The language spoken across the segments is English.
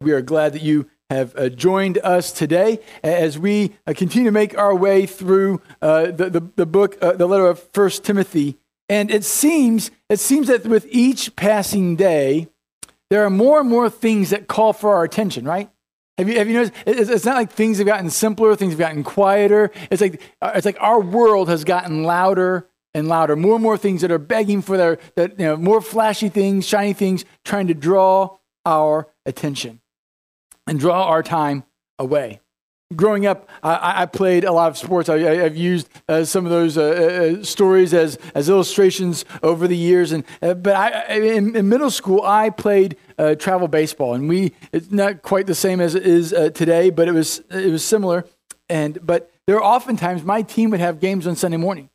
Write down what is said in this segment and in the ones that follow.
We are glad that you have uh, joined us today as we uh, continue to make our way through uh, the, the, the, book, uh, the letter of First Timothy. And it seems, it seems that with each passing day, there are more and more things that call for our attention, right? Have you, have you noticed? It's, it's not like things have gotten simpler, things have gotten quieter. It's like, uh, it's like our world has gotten louder and louder. More and more things that are begging for their, that, you know, more flashy things, shiny things, trying to draw our attention and draw our time away. Growing up, I, I played a lot of sports. I, have used uh, some of those uh, uh, stories as, as illustrations over the years. And, uh, but I, in, in, middle school, I played uh, travel baseball. And we, it's not quite the same as it is uh, today, but it was, it was similar. And, but there are oftentimes my team would have games on Sunday morning.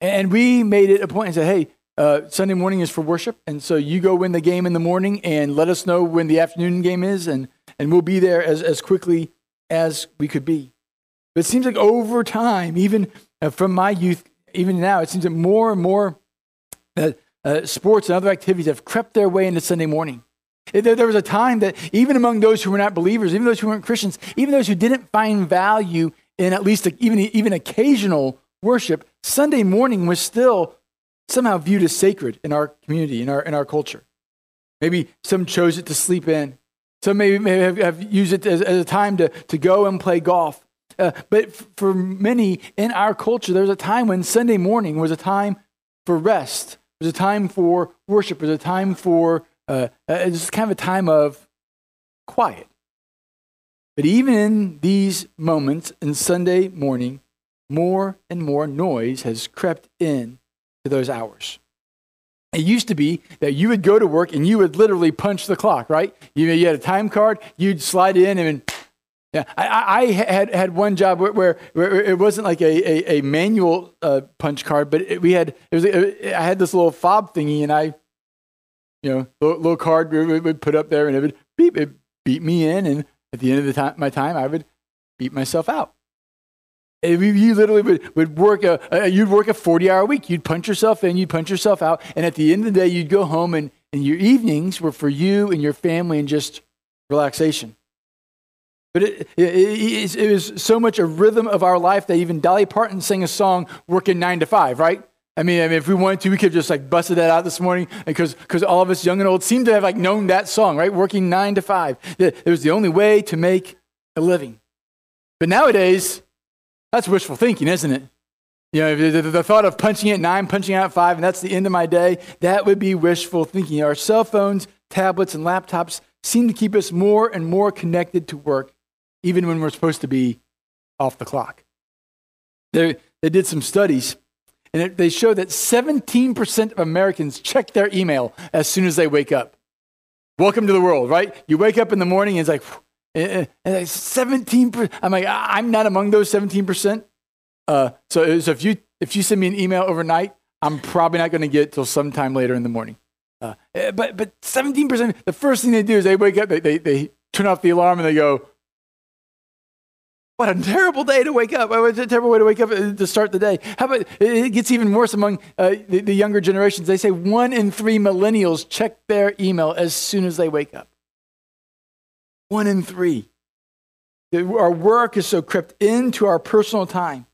And we made it a point and said, hey, uh, Sunday morning is for worship, and so you go win the game in the morning and let us know when the afternoon game is, and, and we'll be there as, as quickly as we could be. But it seems like over time, even uh, from my youth, even now, it seems that more and more uh, uh, sports and other activities have crept their way into Sunday morning. There, there was a time that even among those who were not believers, even those who weren't Christians, even those who didn't find value in at least a, even, even occasional worship, Sunday morning was still somehow viewed as sacred in our community, in our, in our culture. Maybe some chose it to sleep in. Some maybe, maybe have, have used it as, as, a time to, to go and play golf. Uh, but f- for many in our culture, there was a time when Sunday morning was a time for rest. Was a time for worship. Was a time for, uh, uh, it kind of a time of quiet. But even in these moments in Sunday morning, more and more noise has crept in to those hours. It used to be that you would go to work and you would literally punch the clock, right? You, you had a time card, you'd slide in and yeah, I, I had had one job where, where, where it wasn't like a, a, a manual uh, punch card, but it, we had it was I had this little fob thingy, and I, you know, little, little card we would put up there, and it would beep, it beat me in, and at the end of the time, my time, I would beat myself out. You literally would, would work a, you'd work a 40 hour week. You'd punch yourself in, you'd punch yourself out. And at the end of the day, you'd go home and, and your evenings were for you and your family and just relaxation. But it, it, it, was so much a rhythm of our life that even Dolly Parton sang a song working nine to five, right? I mean, I mean, if we wanted to, we could just like busted that out this morning because because all of us, young and old, seem to have like known that song, right? Working nine to five. It was the only way to make a living. But nowadays, that's wishful thinking, isn't it? You know, the, the, thought of punching at nine, punching out at five, and that's the end of my day, that would be wishful thinking. Our cell phones, tablets, and laptops seem to keep us more and more connected to work, even when we're supposed to be off the clock. They, they did some studies, and it, they show that 17% of Americans check their email as soon as they wake up. Welcome to the world, right? You wake up in the morning and it's like, and 17%. I'm like, I'm not among those 17%. Uh, so, so if you if you send me an email overnight, I'm probably not going to get it till sometime later in the morning. Uh, eh, but but 17%. The first thing they do is they wake up, they, they, they turn off the alarm, and they go, "What a terrible day to wake up! What a terrible way to wake up uh, to start the day." How about it gets even worse among uh, the, the younger generations? They say one in three millennials check their email as soon as they wake up. One in three. Our work is so crept into our personal time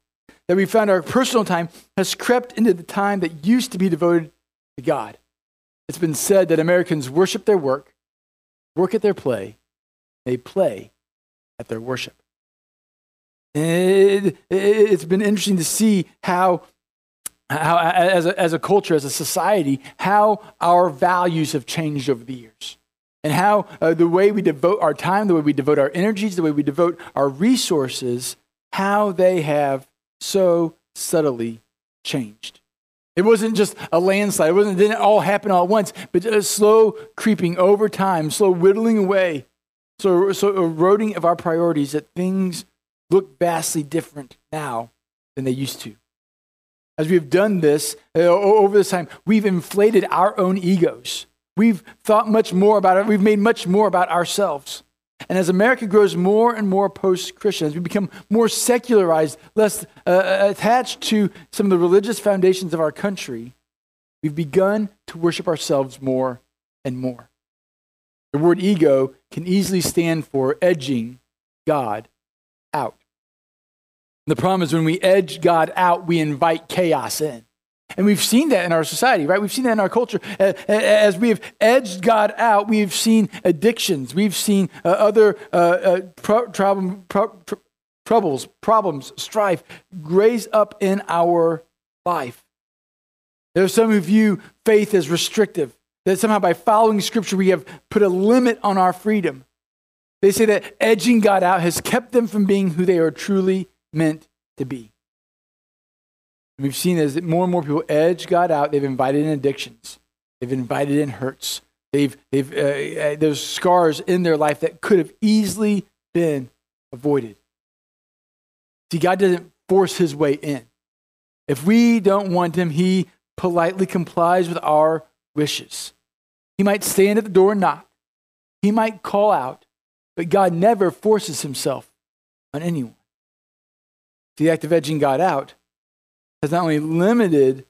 that we found our personal time has crept into the time that used to be devoted to God. It's been said that Americans worship their work, work at their play, they play at their worship. It, has it, been interesting to see how, how as, a, as a culture, as a society, how our values have changed over the years and how uh, the way we devote our time, the way we devote our energies, the way we devote our resources, how they have so subtly changed. It wasn't just a landslide. It wasn't it didn't all happen all at once, but a slow creeping over time, slow whittling away, so, so eroding of our priorities that things look vastly different now than they used to. As we've done this uh, over this time, we've inflated our own egos. We've thought much more about it. We've made much more about ourselves. And as America grows more and more post Christian, as we become more secularized, less uh, attached to some of the religious foundations of our country, we've begun to worship ourselves more and more. The word ego can easily stand for edging God out. The problem is when we edge God out, we invite chaos in. And we've seen that in our society, right? We've seen that in our culture. As we have edged God out, we've seen addictions. We've seen uh, other uh, uh, pro- problem, pro- tr- troubles, problems, strife raise up in our life. There are some who view faith as restrictive, that somehow by following Scripture, we have put a limit on our freedom. They say that edging God out has kept them from being who they are truly meant to be. We've seen as more and more people edge God out, they've invited in addictions, they've invited in hurts, they've, they've, uh, uh, there's scars in their life that could have easily been avoided. See, God doesn't force his way in. If we don't want him, he politely complies with our wishes. He might stand at the door and knock. He might call out, but God never forces himself on anyone. The act of edging God out has not only limited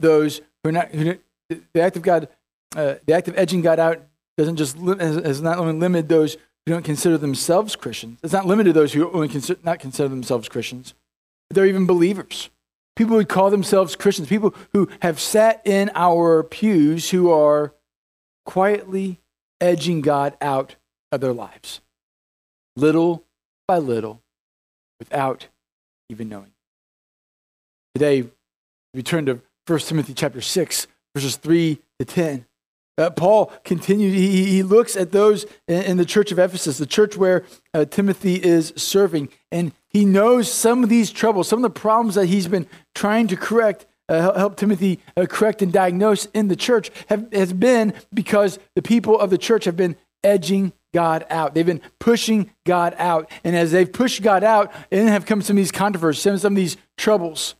those who are not, who, the act of God, uh, the act of edging God out doesn't just, has, has not only limited those who don't consider themselves Christians. It's not limited to those who only consider, not consider themselves Christians. They're even believers. People who call themselves Christians, people who have sat in our pews who are quietly edging God out of their lives, little by little, without even knowing. Today, we turn to 1 Timothy chapter 6, verses 3 to 10. Uh, Paul continues, he, he, looks at those in, in, the church of Ephesus, the church where uh, Timothy is serving, and he knows some of these troubles, some of the problems that he's been trying to correct, uh, help Timothy uh, correct and diagnose in the church, have, has been because the people of the church have been edging God out. They've been pushing God out. And as they've pushed God out, then have come some of these controversies, some of these troubles.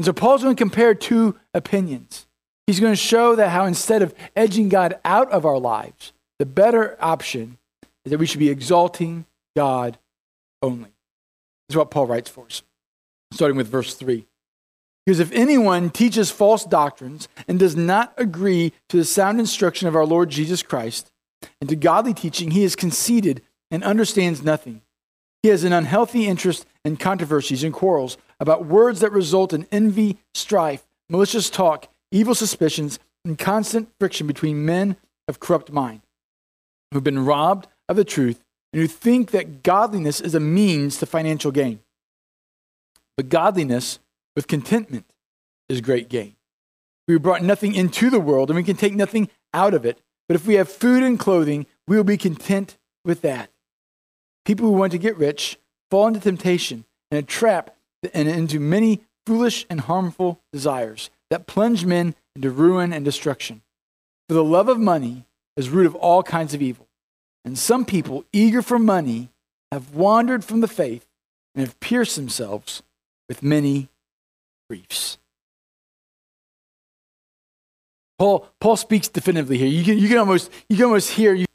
And so Paul's going to compare two opinions. He's going to show that how instead of edging God out of our lives, the better option is that we should be exalting God only. This is what Paul writes for us, starting with verse 3. Because if anyone teaches false doctrines and does not agree to the sound instruction of our Lord Jesus Christ and to godly teaching, he is conceited and understands nothing. He has an unhealthy interest in controversies and quarrels about words that result in envy, strife, malicious talk evil suspicions, and constant friction between men of corrupt mind who've been robbed of the truth and who think that godliness is a means to financial gain. But godliness with contentment is great gain. We brought nothing into the world and we can take nothing out of it. But if we have food and clothing, we will be content with that. People who want to get rich fall into temptation and a trap and into many foolish and harmful desires that plunge men into ruin and destruction. For the love of money is root of all kinds of evil. And some people, eager for money, have wandered from the faith and have pierced themselves with many griefs. Paul, Paul speaks definitively here. You can, you can, almost, you can almost hear, you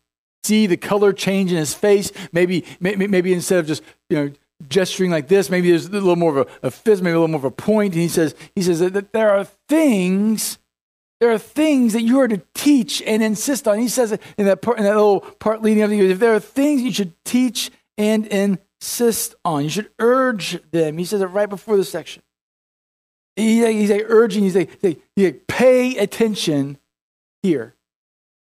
see the color change in his face. Maybe, maybe, maybe instead of just you know, gesturing like this. Maybe there's a little more of a, a fizz, maybe a little more of a point. And he says, he says that there are things, there are things that you are to teach and insist on. He says in that part, in that little part leading up to you, if there are things you should teach and insist on, you should urge them. He says it right before the section. He, he's like urging, he's like, he's like, pay attention here.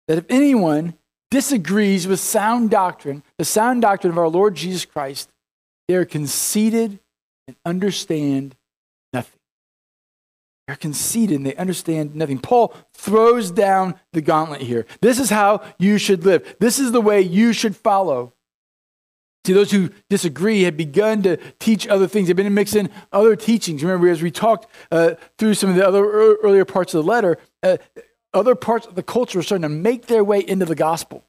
That if anyone disagrees with sound doctrine, the sound doctrine of our Lord Jesus Christ, they are conceited and understand nothing. They're conceited and they understand nothing. Paul throws down the gauntlet here. This is how you should live, this is the way you should follow. See, those who disagree have begun to teach other things. They've been mixing other teachings. Remember, as we talked uh, through some of the other earlier parts of the letter, uh, other parts of the culture are starting to make their way into the gospel.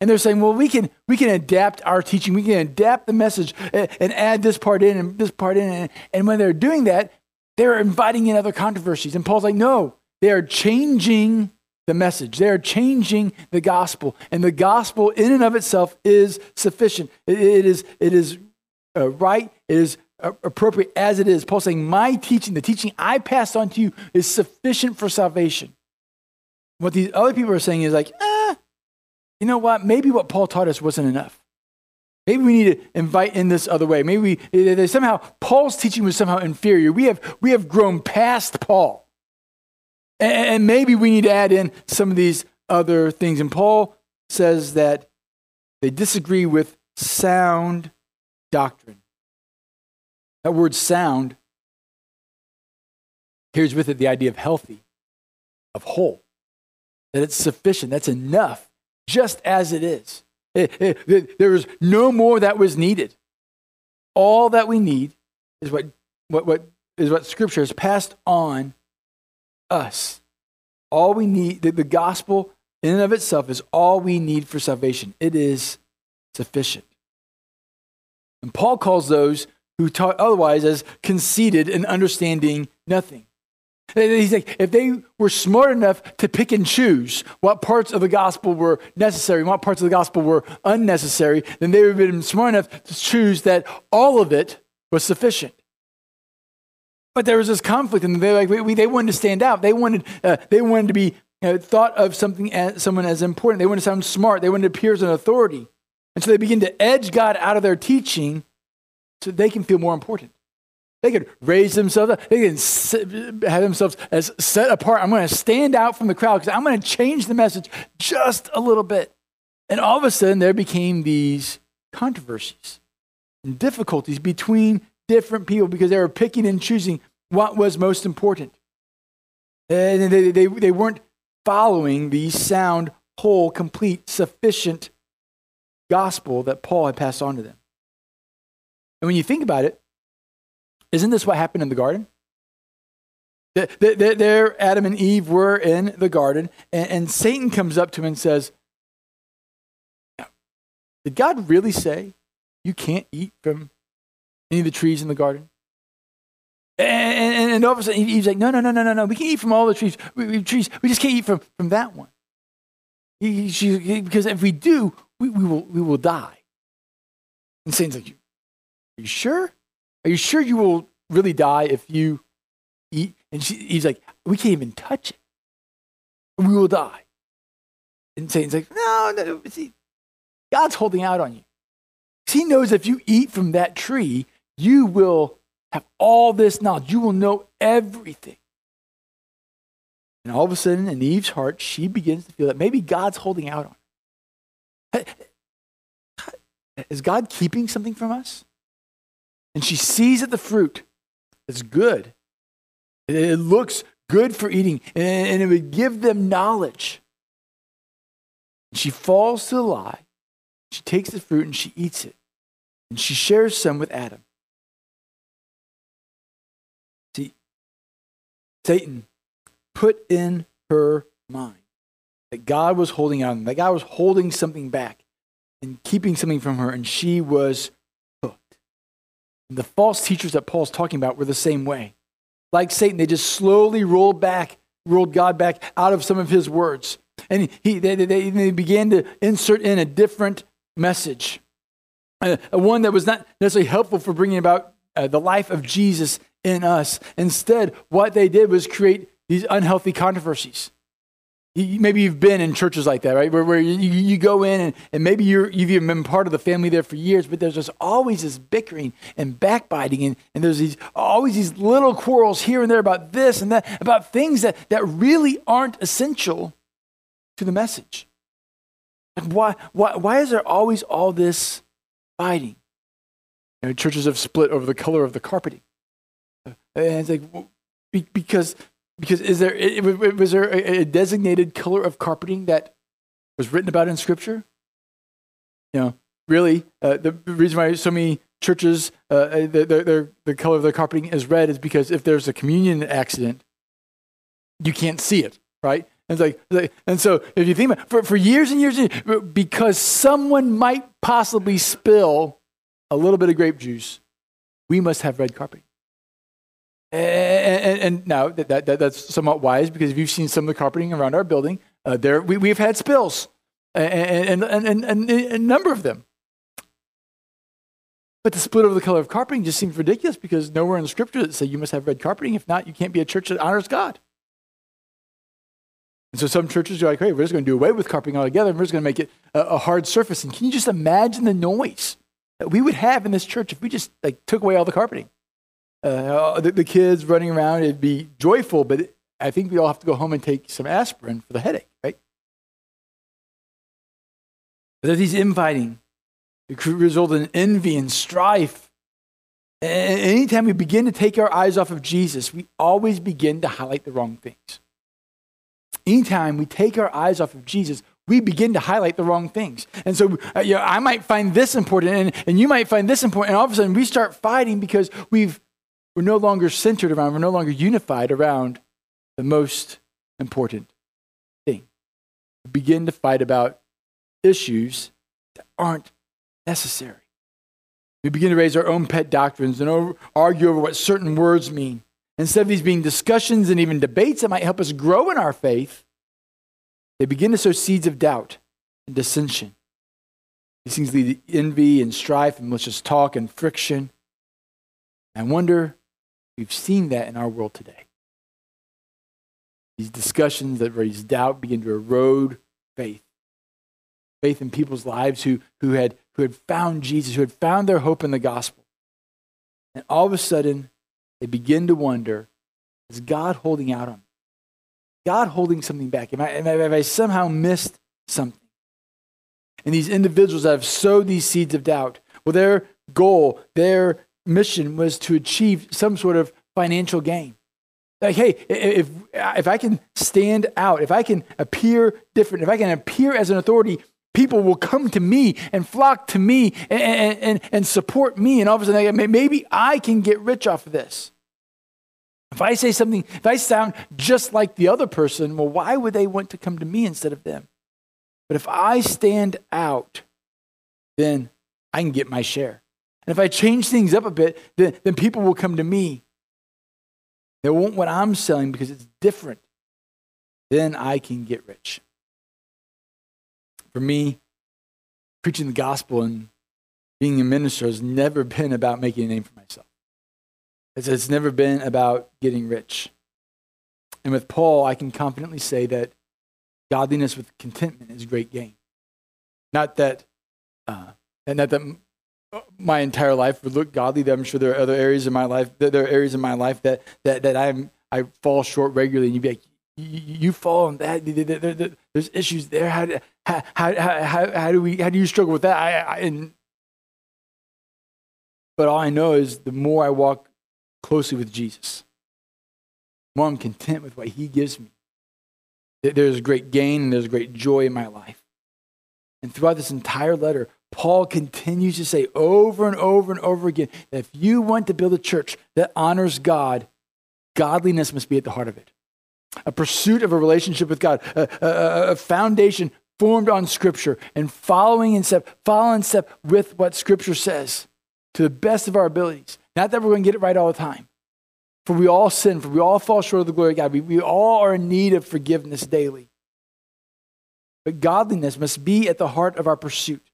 And they're saying, well, we can, we can adapt our teaching, we can adapt the message and, add this part in and this part in. And, when they're doing that, they're inviting in other controversies. And Paul's like, no, they are changing the message. They are changing the gospel. And the gospel, in and of itself, is sufficient. it, it is, it is uh, right, it is uh, appropriate as it is. Paul's saying, my teaching, the teaching I passed on to you, is sufficient for salvation. What these other people are saying is like, eh, you know what? Maybe what Paul taught us wasn't enough. Maybe we need to invite in this other way. Maybe we, somehow Paul's teaching was somehow inferior. We have, we have grown past Paul. And, and maybe we need to add in some of these other things. And Paul says that they disagree with sound doctrine. That word sound carries with it the idea of healthy, of whole, that it's sufficient, that's enough, just as it is. It, it, it, there was no more that was needed. All that we need is what, what, what, is what Scripture has passed on us. All we need, the, the gospel in and of itself is all we need for salvation. It is sufficient. And Paul calls those who taught otherwise as conceited and understanding nothing. He's like, if they were smart enough to pick and choose what parts of the gospel were necessary what parts of the gospel were unnecessary, then they would have been smart enough to choose that all of it was sufficient. But there was this conflict, and they like we, they wanted to stand out. They wanted uh, they wanted to be you know, thought of something as someone as important. They wanted to sound smart. They wanted to appear as an authority, and so they begin to edge God out of their teaching so they can feel more important. They could raise themselves up. They can have themselves as set apart. I'm going to stand out from the crowd because I'm going to change the message just a little bit. And all of a sudden, there became these controversies and difficulties between different people because they were picking and choosing what was most important. And they, they, they weren't following the sound, whole, complete, sufficient gospel that Paul had passed on to them. And when you think about it, isn't this what happened in the garden? There, Adam and Eve were in the garden, and Satan comes up to him and says, Did God really say you can't eat from any of the trees in the garden? And, and, and all of a sudden, he's like, No, no, no, no, no, no. We can eat from all the trees. We, we trees. we just can't eat from, from that one. He, she, because if we do, we, we, will, we will die. And Satan's like, Are you sure? Are you sure you will really die if you eat? And she, he's like, We can't even touch it. We will die. And Satan's like, No, no, see, God's holding out on you. He knows if you eat from that tree, you will have all this knowledge. You will know everything. And all of a sudden, in Eve's heart, she begins to feel that maybe God's holding out on her. Is God keeping something from us? And she sees that the fruit is good. It looks good for eating, and it would give them knowledge. She falls to the lie. She takes the fruit and she eats it. And she shares some with Adam. See, Satan put in her mind that God was holding on, that God was holding something back and keeping something from her, and she was the false teachers that Paul's talking about were the same way. Like Satan, they just slowly rolled back, rolled God back out of some of his words. And he, they, they, they began to insert in a different message, uh, one that was not necessarily helpful for bringing about uh, the life of Jesus in us. Instead, what they did was create these unhealthy controversies maybe you've been in churches like that, right? Where, where you, you go in and, and maybe you're, you've even been part of the family there for years, but there's just always this bickering and backbiting, and, and there's these always these little quarrels here and there about this and that, about things that, that really aren't essential to the message. Like why, why, why is there always all this fighting? You know, churches have split over the color of the carpeting. Uh, and it's like, because because is there was there a designated color of carpeting that was written about in Scripture? You know, really, uh, the reason why so many churches uh, uh the, the, the color of their carpeting is red is because if there's a communion accident, you can't see it, right? And, it's like, and so if you think about it, for, for years and years, because someone might possibly spill a little bit of grape juice, we must have red carpeting. And, and, and now that, that, that's somewhat wise because if you've seen some of the carpeting around our building, uh, there we, we've had spills, and, and, and, and, a number of them. But the split over the color of carpeting just seems ridiculous because nowhere in the scripture that say you must have red carpeting. If not, you can't be a church that honors God. And so some churches are like, hey, we're just going to do away with carpeting altogether and we're just going to make it a, a, hard surface. And can you just imagine the noise that we would have in this church if we just like took away all the carpeting? Uh, the, the, kids running around, it'd be joyful, but I think we all have to go home and take some aspirin for the headache, right? But there's these infighting. It could result in envy and strife. And anytime we begin to take our eyes off of Jesus, we always begin to highlight the wrong things. Anytime we take our eyes off of Jesus, we begin to highlight the wrong things. And so uh, you know, I might find this important, and, and you might find this important, and all of a sudden we start fighting because we've, we're no longer centered around, we're no longer unified around the most important thing. We begin to fight about issues that aren't necessary. We begin to raise our own pet doctrines and over, argue over what certain words mean. Instead of these being discussions and even debates that might help us grow in our faith, they begin to sow seeds of doubt and dissension. These things lead to envy and strife and malicious talk and friction. I wonder we've seen that in our world today. These discussions that raise doubt begin to erode faith. Faith in people's lives who, who, had, who had found Jesus, who had found their hope in the gospel. And all of a sudden, they begin to wonder is God holding out on me? God holding something back? Am I, am I, have I somehow missed something? And these individuals that have sowed these seeds of doubt, well, their goal, their mission was to achieve some sort of financial gain. Like, hey, if, if I can stand out, if I can appear different, if I can appear as an authority, people will come to me and flock to me and, and, and support me. And all of a sudden, maybe I can get rich off of this. If I say something, if I sound just like the other person, well, why would they want to come to me instead of them? But if I stand out, then I can get my share. And if I change things up a bit, then, then people will come to me they want what I'm selling because it's different. Then I can get rich. For me, preaching the gospel and being a minister has never been about making a name for myself. It's, it's never been about getting rich. And with Paul, I can confidently say that godliness with contentment is great gain. Not that, uh, and not that my entire life would look godly. That I'm sure there are other areas in my life. There are areas in my life that that that I'm I fall short regularly, and you'd be like, you fall on that. There's issues there. How, how, how, how, how do we how do you struggle with that? I, I, and but all I know is the more I walk closely with Jesus, the more I'm content with what He gives me. There's great gain and there's great joy in my life. And throughout this entire letter, Paul continues to say over and over and over again that if you want to build a church that honors God, godliness must be at the heart of it. A pursuit of a relationship with God, a, a, a foundation formed on Scripture, and following in step, following in step with what Scripture says to the best of our abilities. Not that we're going to get it right all the time. For we all sin, for we all fall short of the glory of God. We, we all are in need of forgiveness daily. But godliness must be at the heart of our pursuit.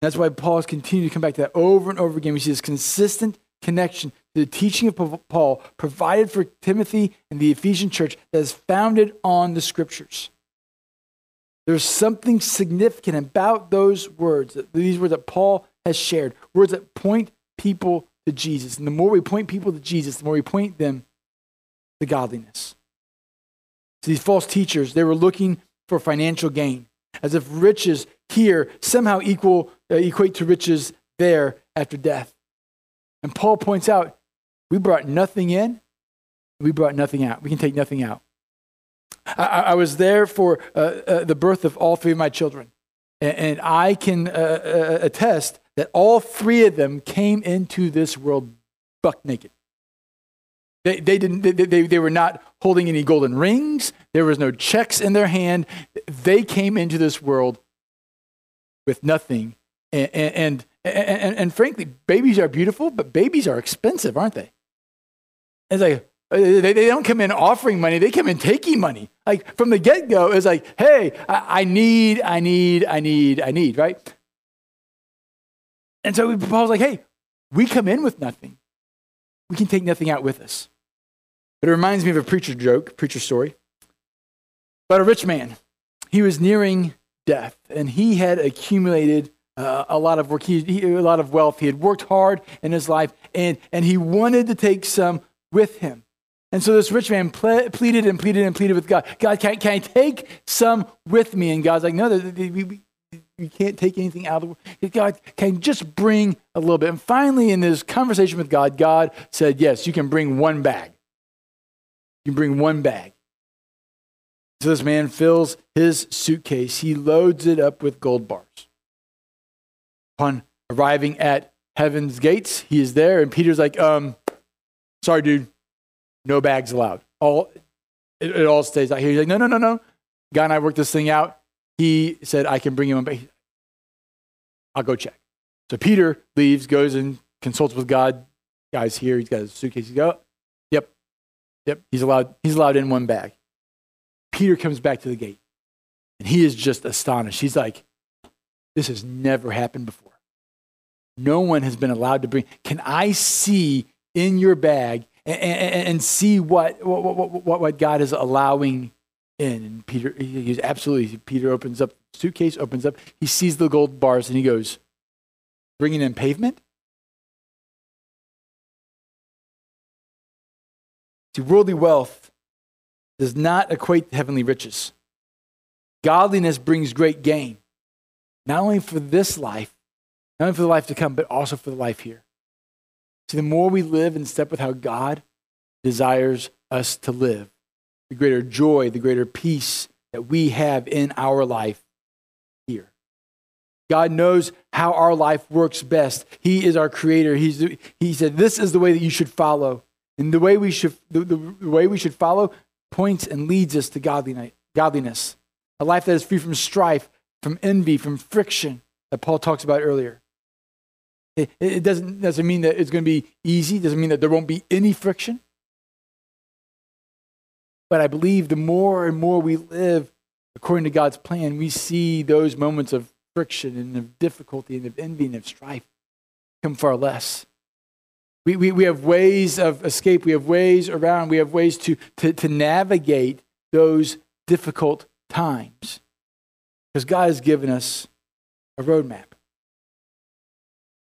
That's why Paul is continuing to come back to that over and over again. We see this consistent connection to the teaching of Paul provided for Timothy and the Ephesian church that is founded on the scriptures. There's something significant about those words, these words that Paul has shared, words that point people to Jesus. And the more we point people to Jesus, the more we point them to godliness. So these false teachers, they were looking for financial gain, as if riches here somehow equal, equate to riches there after death. And Paul points out we brought nothing in, we brought nothing out. We can take nothing out. I, I was there for uh, uh, the birth of all three of my children, and, and I can uh, uh, attest that all three of them came into this world buck naked. They, they, didn't, they, they, they were not holding any golden rings. There was no checks in their hand. They came into this world with nothing. And, and, and, and, frankly, babies are beautiful, but babies are expensive, aren't they? It's like, they, they don't come in offering money, they come in taking money. Like from the get go, it's like, hey, I, I need, I need, I need, I need, right? And so Paul's like, hey, we come in with nothing. We can take nothing out with us. But it reminds me of a preacher joke, preacher story. But a rich man, he was nearing death, and he had accumulated uh, a lot of work, he, he, a lot of wealth. He had worked hard in his life, and, and he wanted to take some with him. And so this rich man ple- pleaded and pleaded and pleaded with God God, can, can I take some with me? And God's like, No, you can't take anything out of the world. God, can you just bring a little bit? And finally, in this conversation with God, God said, Yes, you can bring one bag. You can bring one bag. So this man fills his suitcase, he loads it up with gold bars. Upon arriving at heaven's gates, he is there, and Peter's like, um, sorry, dude, no bags allowed. All it, it all stays out here. He's like, no, no, no, no. Guy and I worked this thing out. He said, I can bring him a I'll go check. So Peter leaves, goes and consults with God. Guy's here. He's got his suitcase. He go, yep, yep. He's allowed. He's allowed in one bag. Peter comes back to the gate, and he is just astonished. He's like, "This has never happened before. No one has been allowed to bring. Can I see in your bag and, and, and see what, what, what, what God is allowing in?" And Peter, he's absolutely. Peter opens up suitcase, opens up. He sees the gold bars, and he goes, "Bringing in pavement." See, worldly wealth does not equate to heavenly riches. Godliness brings great gain, not only for this life, not only for the life to come, but also for the life here. See, the more we live in step with how God desires us to live, the greater joy, the greater peace that we have in our life here. God knows how our life works best. He is our creator. He's, he said, This is the way that you should follow. And the way we should, the, the, the way we should follow points and leads us to godliness. A life that is free from strife, from envy, from friction that Paul talks about earlier. It, doesn't, doesn't mean that it's going to be easy, it doesn't mean that there won't be any friction. But I believe the more and more we live according to God's plan, we see those moments of friction and of difficulty and of envy and of strife come far less. We, we, we have ways of escape. We have ways around. We have ways to, to, to navigate those difficult times. Because God has given us a roadmap.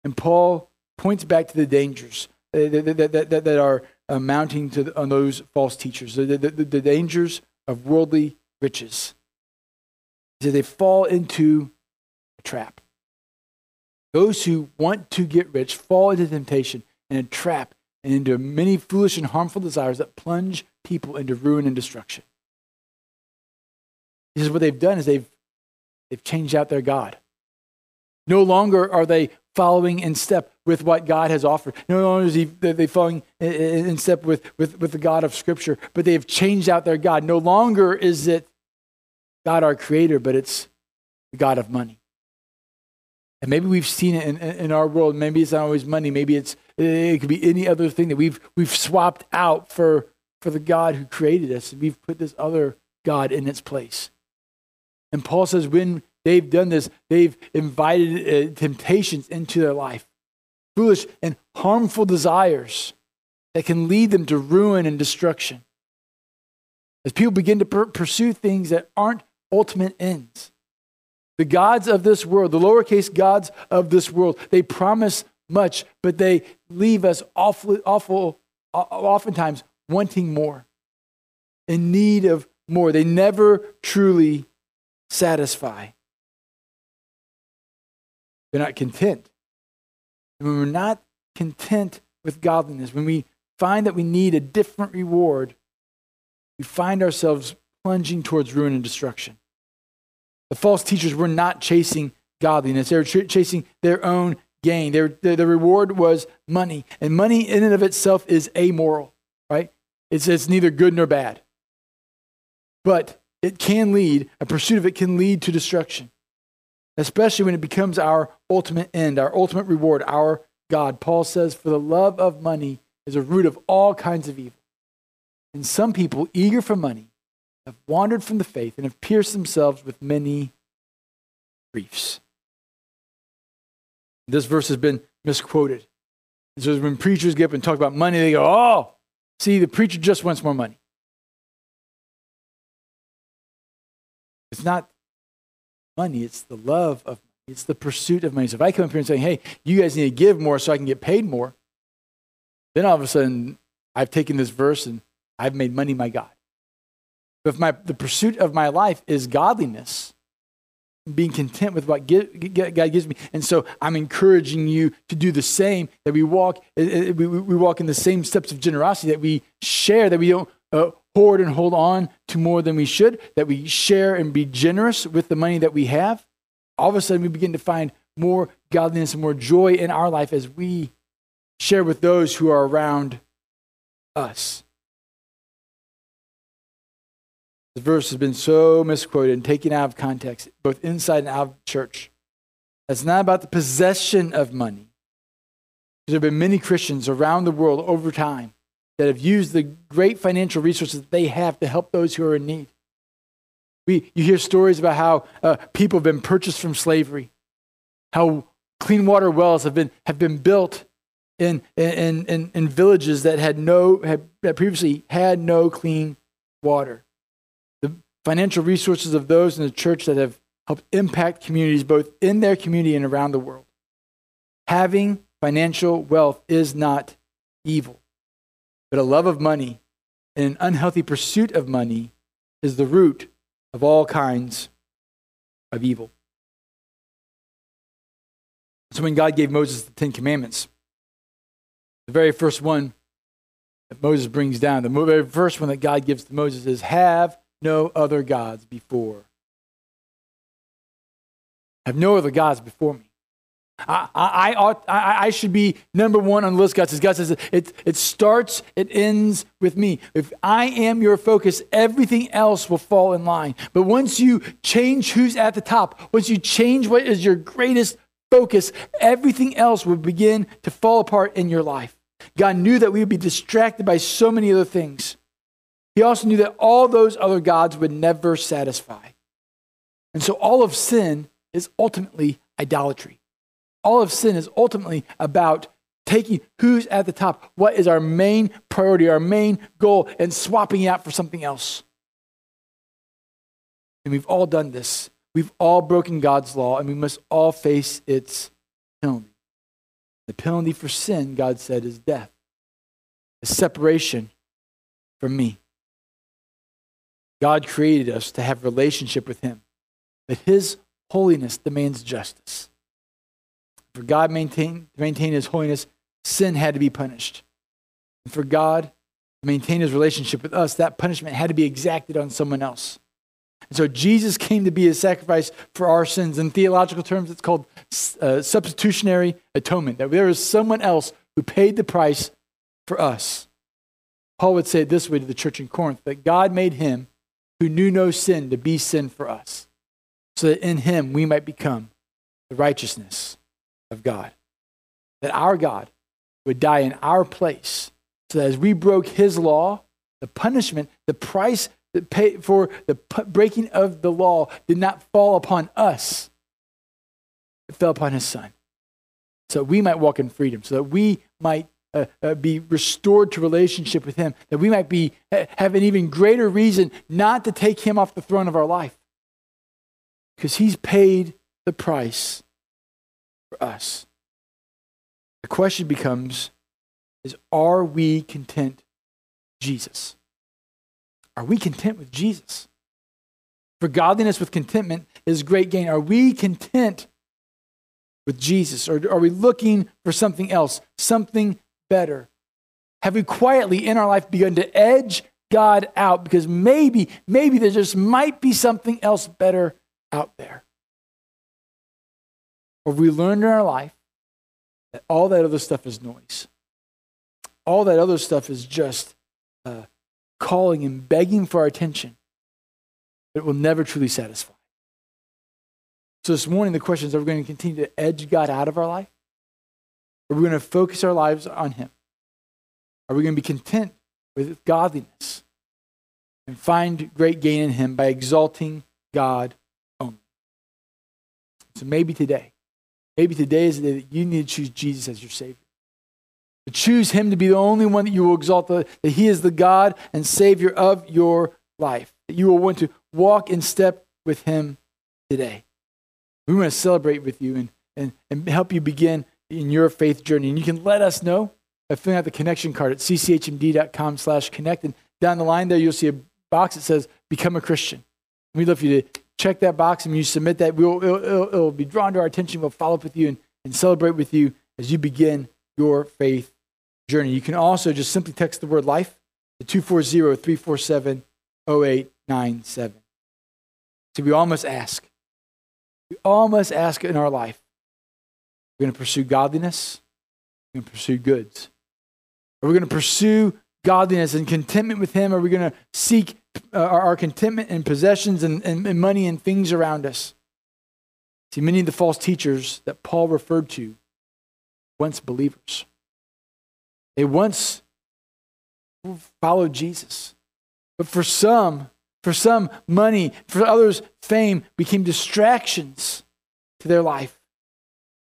And Paul points back to the dangers that, that, that, that are uh, mounting to, on those false teachers, the, the, the dangers of worldly riches. That they fall into a trap. Those who want to get rich fall into temptation and a trap and into many foolish and harmful desires that plunge people into ruin and destruction. This is what they've done is they've, they've changed out their God. No longer are they following in step with what God has offered. No longer is he, they following in step with, with, with the God of Scripture, but they have changed out their God. No longer is it God our Creator, but it's the God of money. And maybe we've seen it in, in our world. Maybe it's not always money. Maybe it's it could be any other thing that we've we've swapped out for for the God who created us, and we've put this other God in its place. And Paul says when they've done this, they've invited uh, temptations into their life, foolish and harmful desires that can lead them to ruin and destruction. As people begin to per- pursue things that aren't ultimate ends. The gods of this world, the lowercase gods of this world, they promise much, but they leave us awful, awful, oftentimes wanting more, in need of more. They never truly satisfy. They're not content. And when we're not content with godliness, when we find that we need a different reward, we find ourselves plunging towards ruin and destruction. The false teachers were not chasing godliness, they were ch- chasing their own gain. Their, the, the reward was money. And money, in and of itself, is amoral, right? It's, it's neither good nor bad. But it can lead, a pursuit of it can lead to destruction, especially when it becomes our ultimate end, our ultimate reward, our God. Paul says, For the love of money is a root of all kinds of evil. And some people, eager for money, have wandered from the faith and have pierced themselves with many griefs. This verse has been misquoted. So when preachers get up and talk about money, they go, oh, see, the preacher just wants more money. It's not money, it's the love of. It's the pursuit of money. So if I come up here and say, hey, you guys need to give more so I can get paid more, then all of a sudden I've taken this verse and I've made money my God. But if my, the pursuit of my life is godliness, being content with what God gives me. And so I'm encouraging you to do the same, that we walk, eh, eh, we, we walk in the same steps of generosity, that we share, that we don't uh, hoard and hold on to more than we should, that we share and be generous with the money that we have. All of a sudden, we begin to find more godliness and more joy in our life as we share with those who are around us. The verse has been so misquoted and taken out of context, both inside and out of church. It's not about the possession of money. There have been many Christians around the world over time that have used the great financial resources that they have to help those who are in need. We, you hear stories about how uh, people have been purchased from slavery, how clean water wells have been, have been built in, in, in, in villages that had no, had, that previously had no clean water The financial resources of those in the church that have helped impact communities both in their community and around the world. Having financial wealth is not evil, but a love of money and an unhealthy pursuit of money is the root of all kinds of evil. So when God gave Moses the Ten Commandments, the very first one that Moses brings down, the very first one that God gives to Moses is have no other gods before. Have no other gods before me. I, I, ought, I, I should be number one on the list. God says, God says it, it starts, it ends with me. If I am your focus, everything else will fall in line. But once you change who's at the top, once you change what is your greatest focus, everything else will begin to fall apart in your life. God knew that we would be distracted by so many other things. He also knew that all those other gods would never satisfy. And so all of sin is ultimately idolatry. All of sin is ultimately about taking who's at the top, what is our main priority, our main goal, and swapping it out for something else. And we've all done this. We've all broken God's law, and we must all face its penalty. The penalty for sin, God said, is death, a separation from me. God created us to have relationship with him. But his holiness demands justice. For God maintain, to maintain his holiness, sin had to be punished. And for God to maintain his relationship with us, that punishment had to be exacted on someone else. And so Jesus came to be a sacrifice for our sins. In theological terms, it's called uh, substitutionary atonement, that there was someone else who paid the price for us. Paul would say it this way to the church in Corinth that God made him who knew no sin to be sin for us, so that in him we might become the righteousness of God. That our God would die in our place, so that as we broke his law, the punishment, the price that pay for the breaking of the law did not fall upon us. It fell upon his son. So we might walk in freedom, so that we might uh, uh, be restored to relationship with Him, that we might be have an even greater reason not to take Him off the throne of our life, because He's paid the price for us. The question becomes: Is are we content, Jesus? Are we content with Jesus? For godliness with contentment is great gain. Are we content with Jesus? Or are we looking for something else, something better? Have we quietly in our life begun to edge God out because maybe, maybe there just might be something else better out there? Or we learned in our life that all that other stuff is noise? All that other stuff is just uh, calling and begging for our attention, it will never truly satisfy. So this morning, the question is are we going to continue to edge God out of our life? Are we going to focus our lives on Him? Are we going to be content with godliness and find great gain in Him by exalting God only? So maybe today, maybe today is the day that you need to choose Jesus as your Savior. To choose Him to be the only one that you will exalt, that He is the God and Savior of your life. That you will want to walk in step with Him today. We want to celebrate with you and, and, and help you begin in your faith journey. And you can let us know by filling out the connection card at cchmd.com slash connect. And down the line there, you'll see a box that says Become a Christian. We'd love for you to check that box and you submit that, we'll, it'll, it'll, it'll be drawn to our attention. We'll follow up with you and, and celebrate with you as you begin your faith journey. You can also just simply text the word life to 240 347 0897. So we all must ask. We all must ask in our life. We're going to pursue godliness. We're going to pursue goods. Are we going to pursue godliness and contentment with Him? Are we going to seek uh, our contentment in possessions and, and, and money and things around us? See, many of the false teachers that Paul referred to once believers. They once followed Jesus. But for some, for some, money, for others, fame became distractions to their life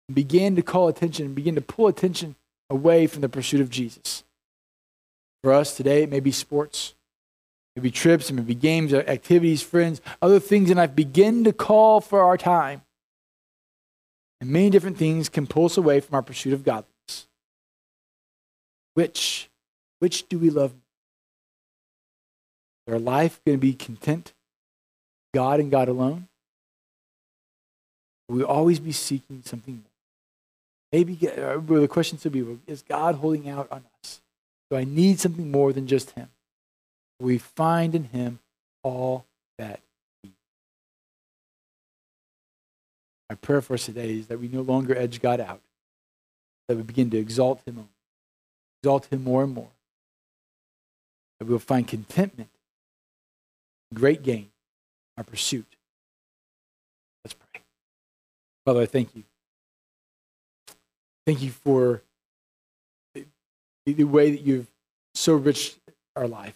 and began to call attention and begin to pull attention away from the pursuit of Jesus. For us today, it may be sports, maybe trips, it may be games, activities, friends, other things in life begin to call for our time. And many different things can pull us away from our pursuit of godliness. Which, which do we love? Is our life going to be content, God and God alone? Will we always be seeking something more? Maybe uh, well, the question should be Is God holding out on us? Do I need something more than just Him? We find in Him all that My prayer for us today is that we no longer edge God out, that we begin to exalt Him, exalt Him more and more, that we'll find contentment, great gain, our pursuit. Let's pray. Father, I thank you. Thank you for the, the way that you've so rich our life.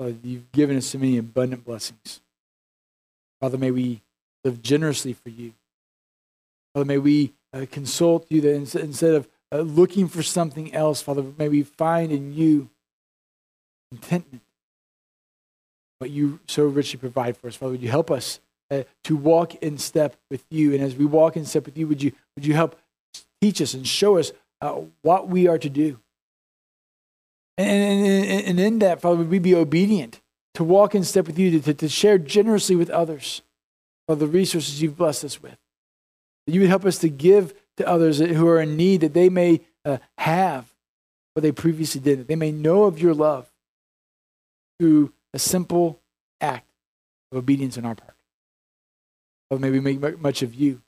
Father, you've given us so many abundant blessings. Father, may we live generously for you. Father, may we uh, consult you that instead of uh, looking for something else, Father, may we find in you contentment, what you so richly provide for us. Father, would you help us uh, to walk in step with you? And as we walk in step with you, would you, would you help teach us and show us uh, what we are to do? And, and, and, in that, Father, would we be obedient to walk in step with you, to, to share generously with others? of the resources you've blessed us with. That you would help us to give to others who are in need, that they may uh, have what they previously did, that they may know of your love through a simple act of obedience on our part. Or may we make much of you.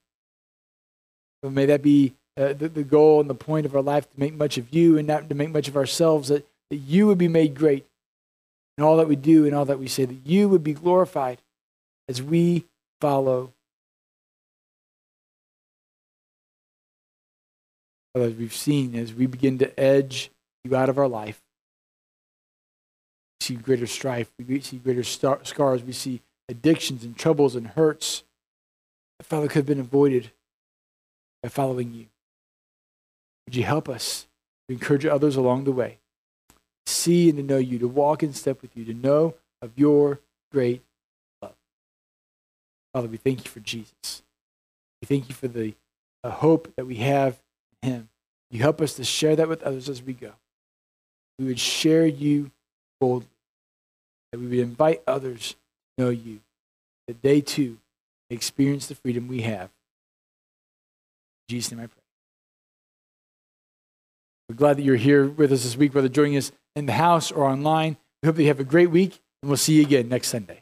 Or may that be uh, the, the goal and the point of our life to make much of you and not to make much of ourselves, that, that you would be made great in all that we do and all that we say, that you would be glorified as we follow. As we've seen, as we begin to edge you out of our life, we see greater strife, we see greater scars, we see addictions and troubles and hurts that, Father, could have been avoided by following you. Would you help us to encourage others along the way? See and to know you, to walk in step with you, to know of your great love. Father, we thank you for Jesus. We thank you for the, hope that we have in him. You help us to share that with others as we go. We would share you boldly, that we would invite others to know you, that they too experience the freedom we have. In Jesus' name I pray. We're glad that you're here with us this week, whether joining us in the house or online. We hope that you have a great week, and we'll see you again next Sunday.